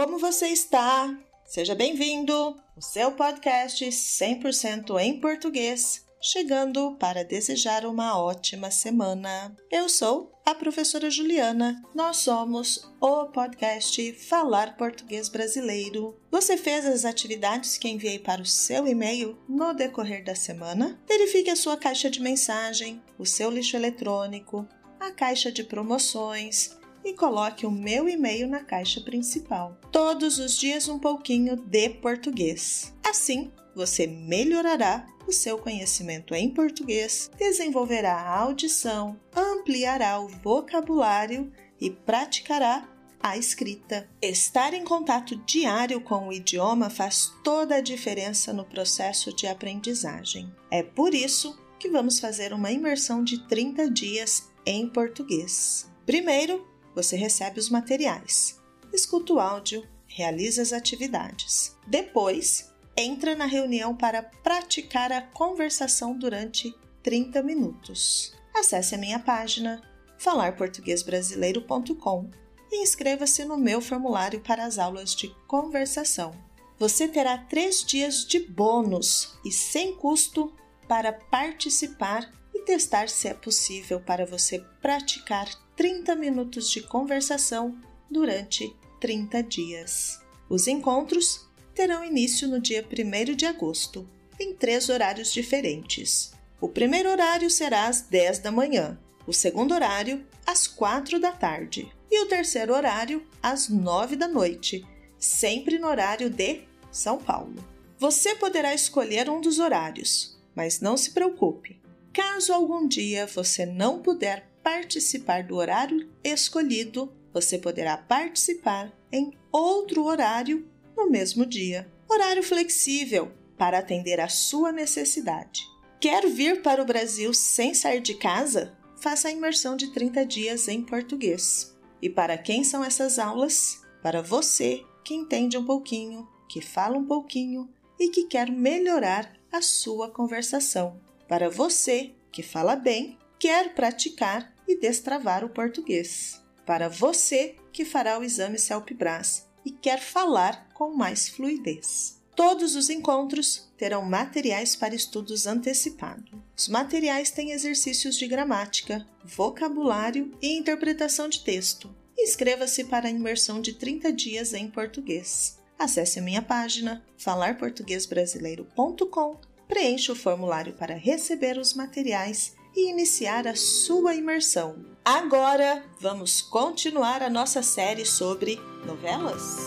como você está? Seja bem-vindo! O seu podcast 100% em português, chegando para desejar uma ótima semana. Eu sou a professora Juliana. Nós somos o podcast Falar Português Brasileiro. Você fez as atividades que enviei para o seu e-mail no decorrer da semana? Verifique a sua caixa de mensagem, o seu lixo eletrônico, a caixa de promoções e coloque o meu e-mail na caixa principal. Todos os dias um pouquinho de português. Assim, você melhorará o seu conhecimento em português, desenvolverá a audição, ampliará o vocabulário e praticará a escrita. Estar em contato diário com o idioma faz toda a diferença no processo de aprendizagem. É por isso que vamos fazer uma imersão de 30 dias em português. Primeiro, você recebe os materiais, escuta o áudio, realiza as atividades. Depois, entra na reunião para praticar a conversação durante 30 minutos. Acesse a minha página falarportuguesbrasileiro.com e inscreva-se no meu formulário para as aulas de conversação. Você terá três dias de bônus e sem custo para participar e testar se é possível para você praticar 30 minutos de conversação durante 30 dias. Os encontros terão início no dia 1 de agosto, em três horários diferentes. O primeiro horário será às 10 da manhã, o segundo horário às 4 da tarde e o terceiro horário às 9 da noite, sempre no horário de São Paulo. Você poderá escolher um dos horários, mas não se preocupe. Caso algum dia você não puder participar do horário escolhido, você poderá participar em outro horário no mesmo dia. Horário flexível para atender à sua necessidade. Quer vir para o Brasil sem sair de casa? Faça a imersão de 30 dias em português. E para quem são essas aulas? Para você que entende um pouquinho, que fala um pouquinho e que quer melhorar a sua conversação. Para você que fala bem, quer praticar e destravar o português. Para você que fará o exame CELPE-BRAS e quer falar com mais fluidez. Todos os encontros terão materiais para estudos antecipados. Os materiais têm exercícios de gramática, vocabulário e interpretação de texto. Inscreva-se para a imersão de 30 dias em português. Acesse a minha página falarportuguesbrasileiro.com, preencha o formulário para receber os materiais e iniciar a sua imersão. Agora, vamos continuar a nossa série sobre novelas?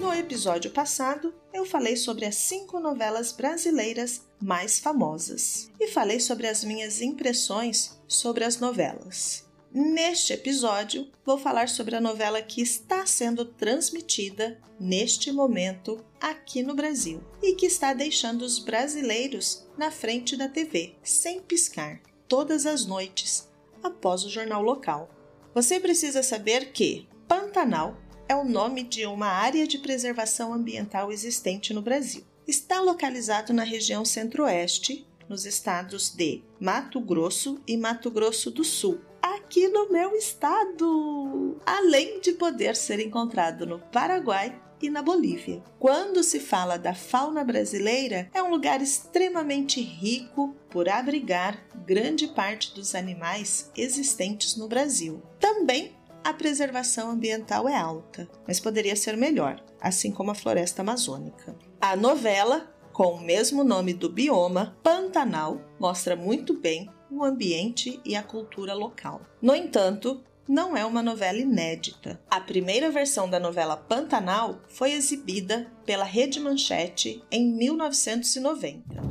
No episódio passado, eu falei sobre as cinco novelas brasileiras mais famosas e falei sobre as minhas impressões sobre as novelas. Neste episódio, vou falar sobre a novela que está sendo transmitida neste momento aqui no Brasil e que está deixando os brasileiros na frente da TV, sem piscar, todas as noites, após o jornal local. Você precisa saber que Pantanal é o nome de uma área de preservação ambiental existente no Brasil. Está localizado na região centro-oeste, nos estados de Mato Grosso e Mato Grosso do Sul, aqui no meu estado, além de poder ser encontrado no Paraguai e na Bolívia. Quando se fala da fauna brasileira, é um lugar extremamente rico por abrigar grande parte dos animais existentes no Brasil. Também a preservação ambiental é alta, mas poderia ser melhor, assim como a floresta amazônica. A novela, com o mesmo nome do bioma, Pantanal, mostra muito bem o ambiente e a cultura local. No entanto, não é uma novela inédita. A primeira versão da novela Pantanal foi exibida pela Rede Manchete em 1990.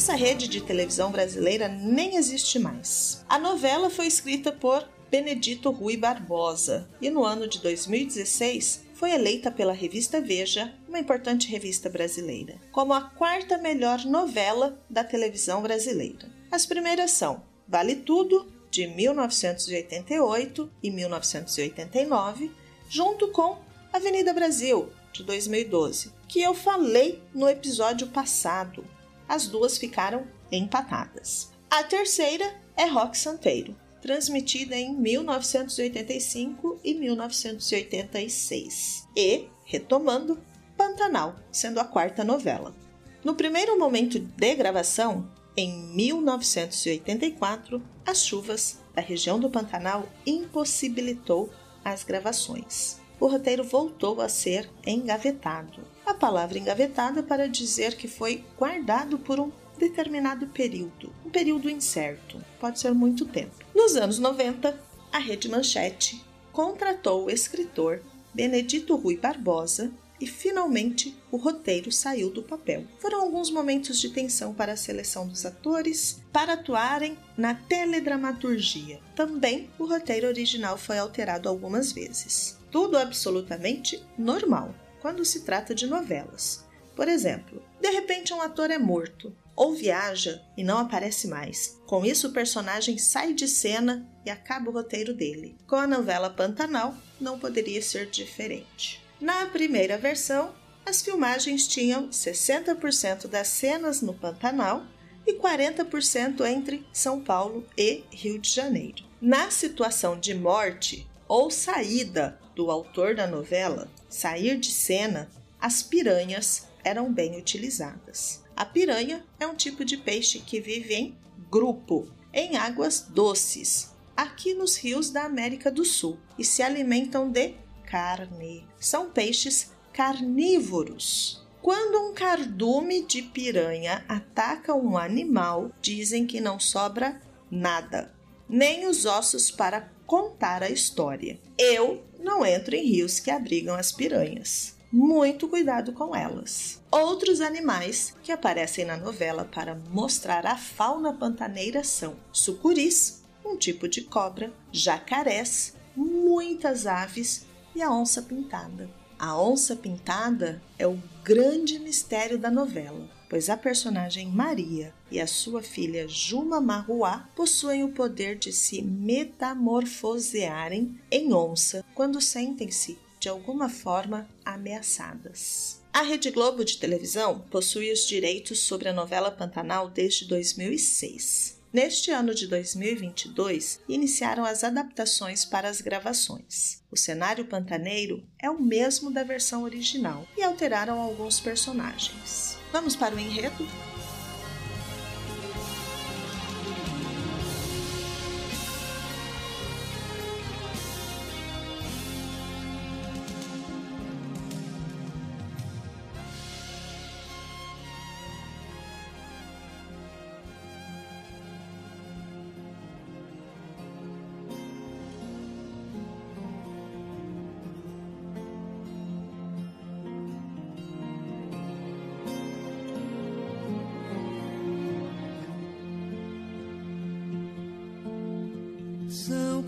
Essa rede de televisão brasileira nem existe mais. A novela foi escrita por Benedito Rui Barbosa e no ano de 2016 foi eleita pela revista Veja, uma importante revista brasileira, como a quarta melhor novela da televisão brasileira. As primeiras são Vale Tudo, de 1988 e 1989, junto com Avenida Brasil, de 2012, que eu falei no episódio passado. As duas ficaram empatadas. A terceira é Rock Santeiro, transmitida em 1985 e 1986. E, retomando, Pantanal, sendo a quarta novela. No primeiro momento de gravação, em 1984, as chuvas da região do Pantanal impossibilitou as gravações. O roteiro voltou a ser engavetado. A palavra engavetada para dizer que foi guardado por um determinado período, um período incerto, pode ser muito tempo. Nos anos 90, a Rede Manchete contratou o escritor Benedito Rui Barbosa e finalmente o roteiro saiu do papel. Foram alguns momentos de tensão para a seleção dos atores para atuarem na teledramaturgia. Também o roteiro original foi alterado algumas vezes. Tudo absolutamente normal quando se trata de novelas. Por exemplo, de repente um ator é morto ou viaja e não aparece mais. Com isso, o personagem sai de cena e acaba o roteiro dele. Com a novela Pantanal, não poderia ser diferente. Na primeira versão, as filmagens tinham 60% das cenas no Pantanal e 40% entre São Paulo e Rio de Janeiro. Na situação de morte ou saída do autor da novela, sair de cena, as piranhas eram bem utilizadas. A piranha é um tipo de peixe que vive em grupo, em águas doces, aqui nos rios da América do Sul, e se alimentam de carne. São peixes carnívoros. Quando um cardume de piranha ataca um animal, dizem que não sobra nada, nem os ossos para contar a história. Eu não entro em rios que abrigam as piranhas. Muito cuidado com elas. Outros animais que aparecem na novela para mostrar a fauna pantaneira são sucuris, um tipo de cobra, jacarés, muitas aves e a onça pintada. A onça pintada é o grande mistério da novela, pois a personagem Maria e a sua filha Juma Marruá possuem o poder de se metamorfosearem em onça quando sentem-se de alguma forma ameaçadas. A Rede Globo de televisão possui os direitos sobre a novela Pantanal desde 2006. Neste ano de 2022, iniciaram as adaptações para as gravações. O cenário pantaneiro é o mesmo da versão original e alteraram alguns personagens. Vamos para o enredo?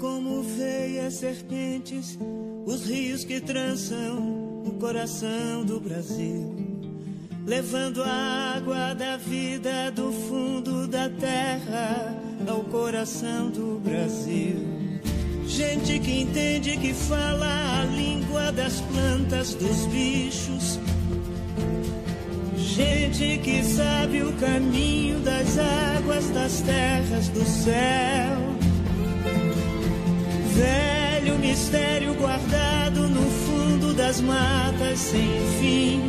Como feias serpentes, os rios que trançam o coração do Brasil, levando a água da vida do fundo da terra ao coração do Brasil. Gente que entende que fala a língua das plantas, dos bichos. Gente que sabe o caminho das águas, das terras, do céu velho mistério guardado no fundo das matas sem fim.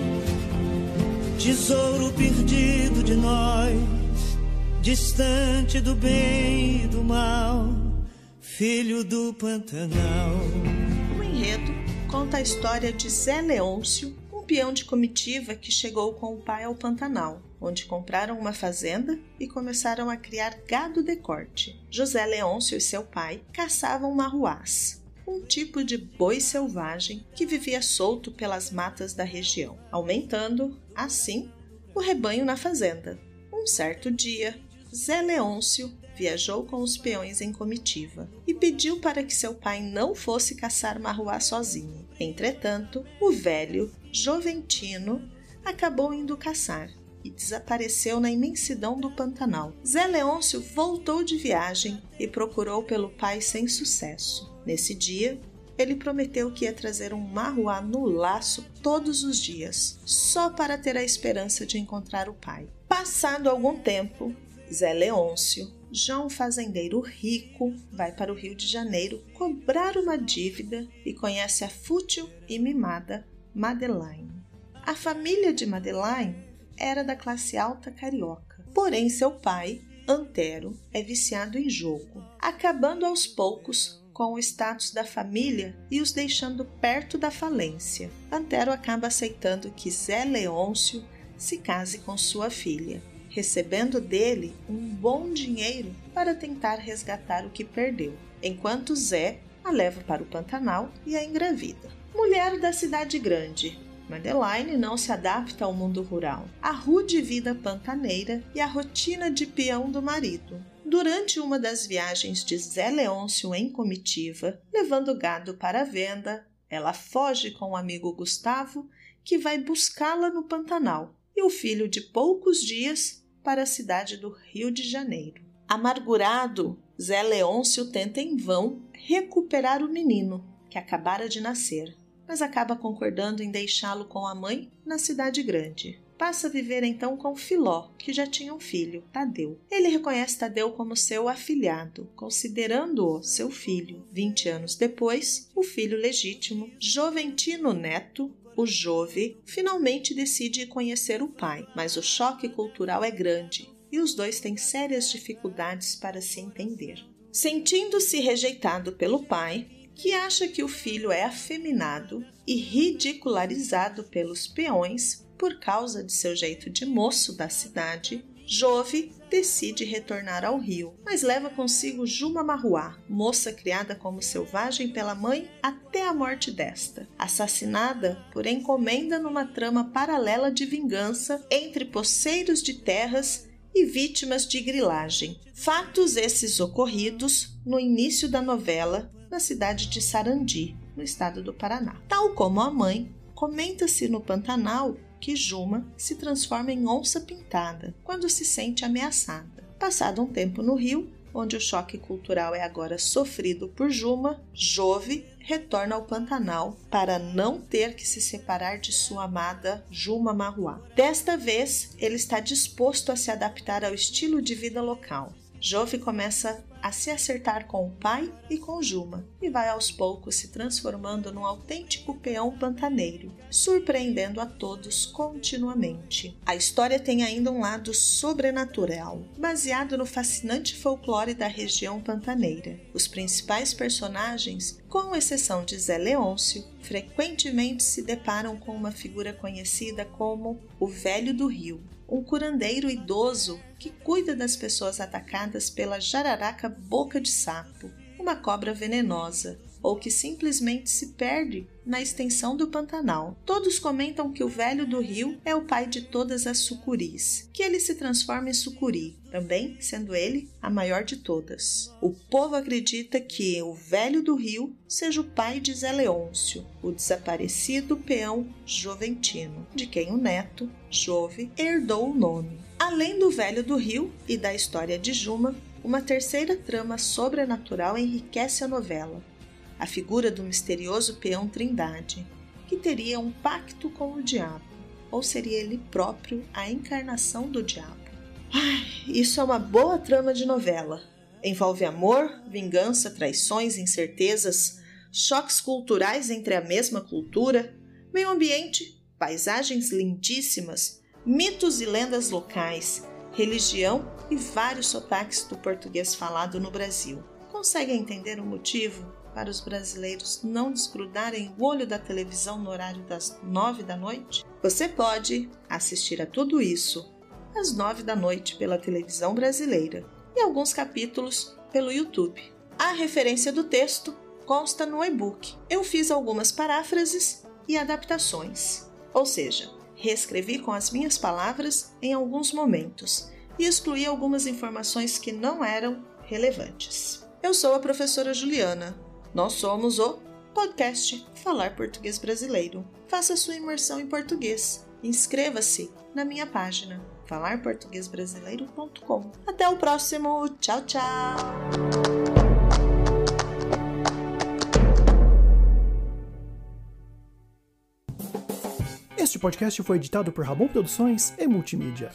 Tesouro perdido de nós, distante do bem e do mal, filho do Pantanal. O enredo conta a história de Zé Leôncio, um peão de comitiva que chegou com o pai ao Pantanal onde compraram uma fazenda e começaram a criar gado de corte. José Leôncio e seu pai caçavam marruás, um tipo de boi selvagem que vivia solto pelas matas da região, aumentando, assim, o rebanho na fazenda. Um certo dia, Zé Leôncio viajou com os peões em comitiva e pediu para que seu pai não fosse caçar marruá sozinho. Entretanto, o velho, Joventino, acabou indo caçar e desapareceu na imensidão do Pantanal. Zé Leôncio voltou de viagem e procurou pelo pai sem sucesso. Nesse dia, ele prometeu que ia trazer um marruá no laço todos os dias, só para ter a esperança de encontrar o pai. Passado algum tempo, Zé Leôncio, um fazendeiro rico, vai para o Rio de Janeiro cobrar uma dívida e conhece a fútil e mimada Madeleine. A família de Madeleine era da classe alta carioca, porém seu pai, Antero, é viciado em jogo, acabando aos poucos com o status da família e os deixando perto da falência. Antero acaba aceitando que Zé Leôncio se case com sua filha, recebendo dele um bom dinheiro para tentar resgatar o que perdeu, enquanto Zé a leva para o Pantanal e a engravida. Mulher da cidade grande, Madeline não se adapta ao mundo rural, à rude vida pantaneira e à rotina de peão do marido. Durante uma das viagens de Zé Leôncio em comitiva, levando gado para a venda, ela foge com o amigo Gustavo, que vai buscá-la no Pantanal, e o filho de poucos dias para a cidade do Rio de Janeiro. Amargurado, Zé Leôncio tenta em vão recuperar o menino, que acabara de nascer, mas acaba concordando em deixá-lo com a mãe na cidade grande passa a viver então com Filó, que já tinha um filho, Tadeu. Ele reconhece Tadeu como seu afilhado, considerando-o seu filho. Vinte anos depois, o filho legítimo, Joventino Neto, o Jove, finalmente decide conhecer o pai, mas o choque cultural é grande e os dois têm sérias dificuldades para se entender. Sentindo-se rejeitado pelo pai, que acha que o filho é afeminado e ridicularizado pelos peões, por causa de seu jeito de moço da cidade, Jove decide retornar ao rio, mas leva consigo Juma Marruá, moça criada como selvagem pela mãe até a morte desta, assassinada por encomenda numa trama paralela de vingança entre poceiros de terras e vítimas de grilagem. Fatos esses ocorridos no início da novela na cidade de Sarandi, no estado do Paraná. Tal como a mãe, comenta-se no Pantanal que Juma se transforma em onça pintada quando se sente ameaçada. Passado um tempo no rio, onde o choque cultural é agora sofrido por Juma, Jove retorna ao Pantanal para não ter que se separar de sua amada Juma Marruá. Desta vez, ele está disposto a se adaptar ao estilo de vida local. Jove começa a se acertar com o pai e com Juma e vai aos poucos se transformando num autêntico peão pantaneiro, surpreendendo a todos continuamente. A história tem ainda um lado sobrenatural, baseado no fascinante folclore da região pantaneira. Os principais personagens, com exceção de Zé Leôncio, frequentemente se deparam com uma figura conhecida como o Velho do Rio, um curandeiro idoso que cuida das pessoas atacadas pela jararaca boca de sapo, uma cobra venenosa, ou que simplesmente se perde na extensão do Pantanal. Todos comentam que o velho do rio é o pai de todas as sucuris, que ele se transforma em sucuri, também sendo ele a maior de todas. O povo acredita que o velho do rio seja o pai de Zé Leôncio, o desaparecido peão Joventino, de quem o neto, Jove, herdou o nome. Além do velho do rio e da história de Juma, uma terceira trama sobrenatural enriquece a novela a figura do misterioso peão Trindade, que teria um pacto com o diabo, ou seria ele próprio a encarnação do diabo. Ai, isso é uma boa trama de novela. Envolve amor, vingança, traições, incertezas, choques culturais entre a mesma cultura, meio ambiente, paisagens lindíssimas, mitos e lendas locais, religião e vários sotaques do português falado no Brasil. Consegue entender o motivo para os brasileiros não desgrudarem o olho da televisão no horário das nove da noite? Você pode assistir a tudo isso às nove da noite pela televisão brasileira e alguns capítulos pelo YouTube. A referência do texto consta no e-book. Eu fiz algumas paráfrases e adaptações, ou seja, reescrevi com as minhas palavras em alguns momentos e excluí algumas informações que não eram relevantes. Eu sou a professora Juliana. Nós somos o podcast Falar Português Brasileiro. Faça sua imersão em português. Inscreva-se na minha página falarportuguesbrasileiro.com. Até o próximo. Tchau, tchau. Este podcast foi editado por Rabon Produções e Multimídia.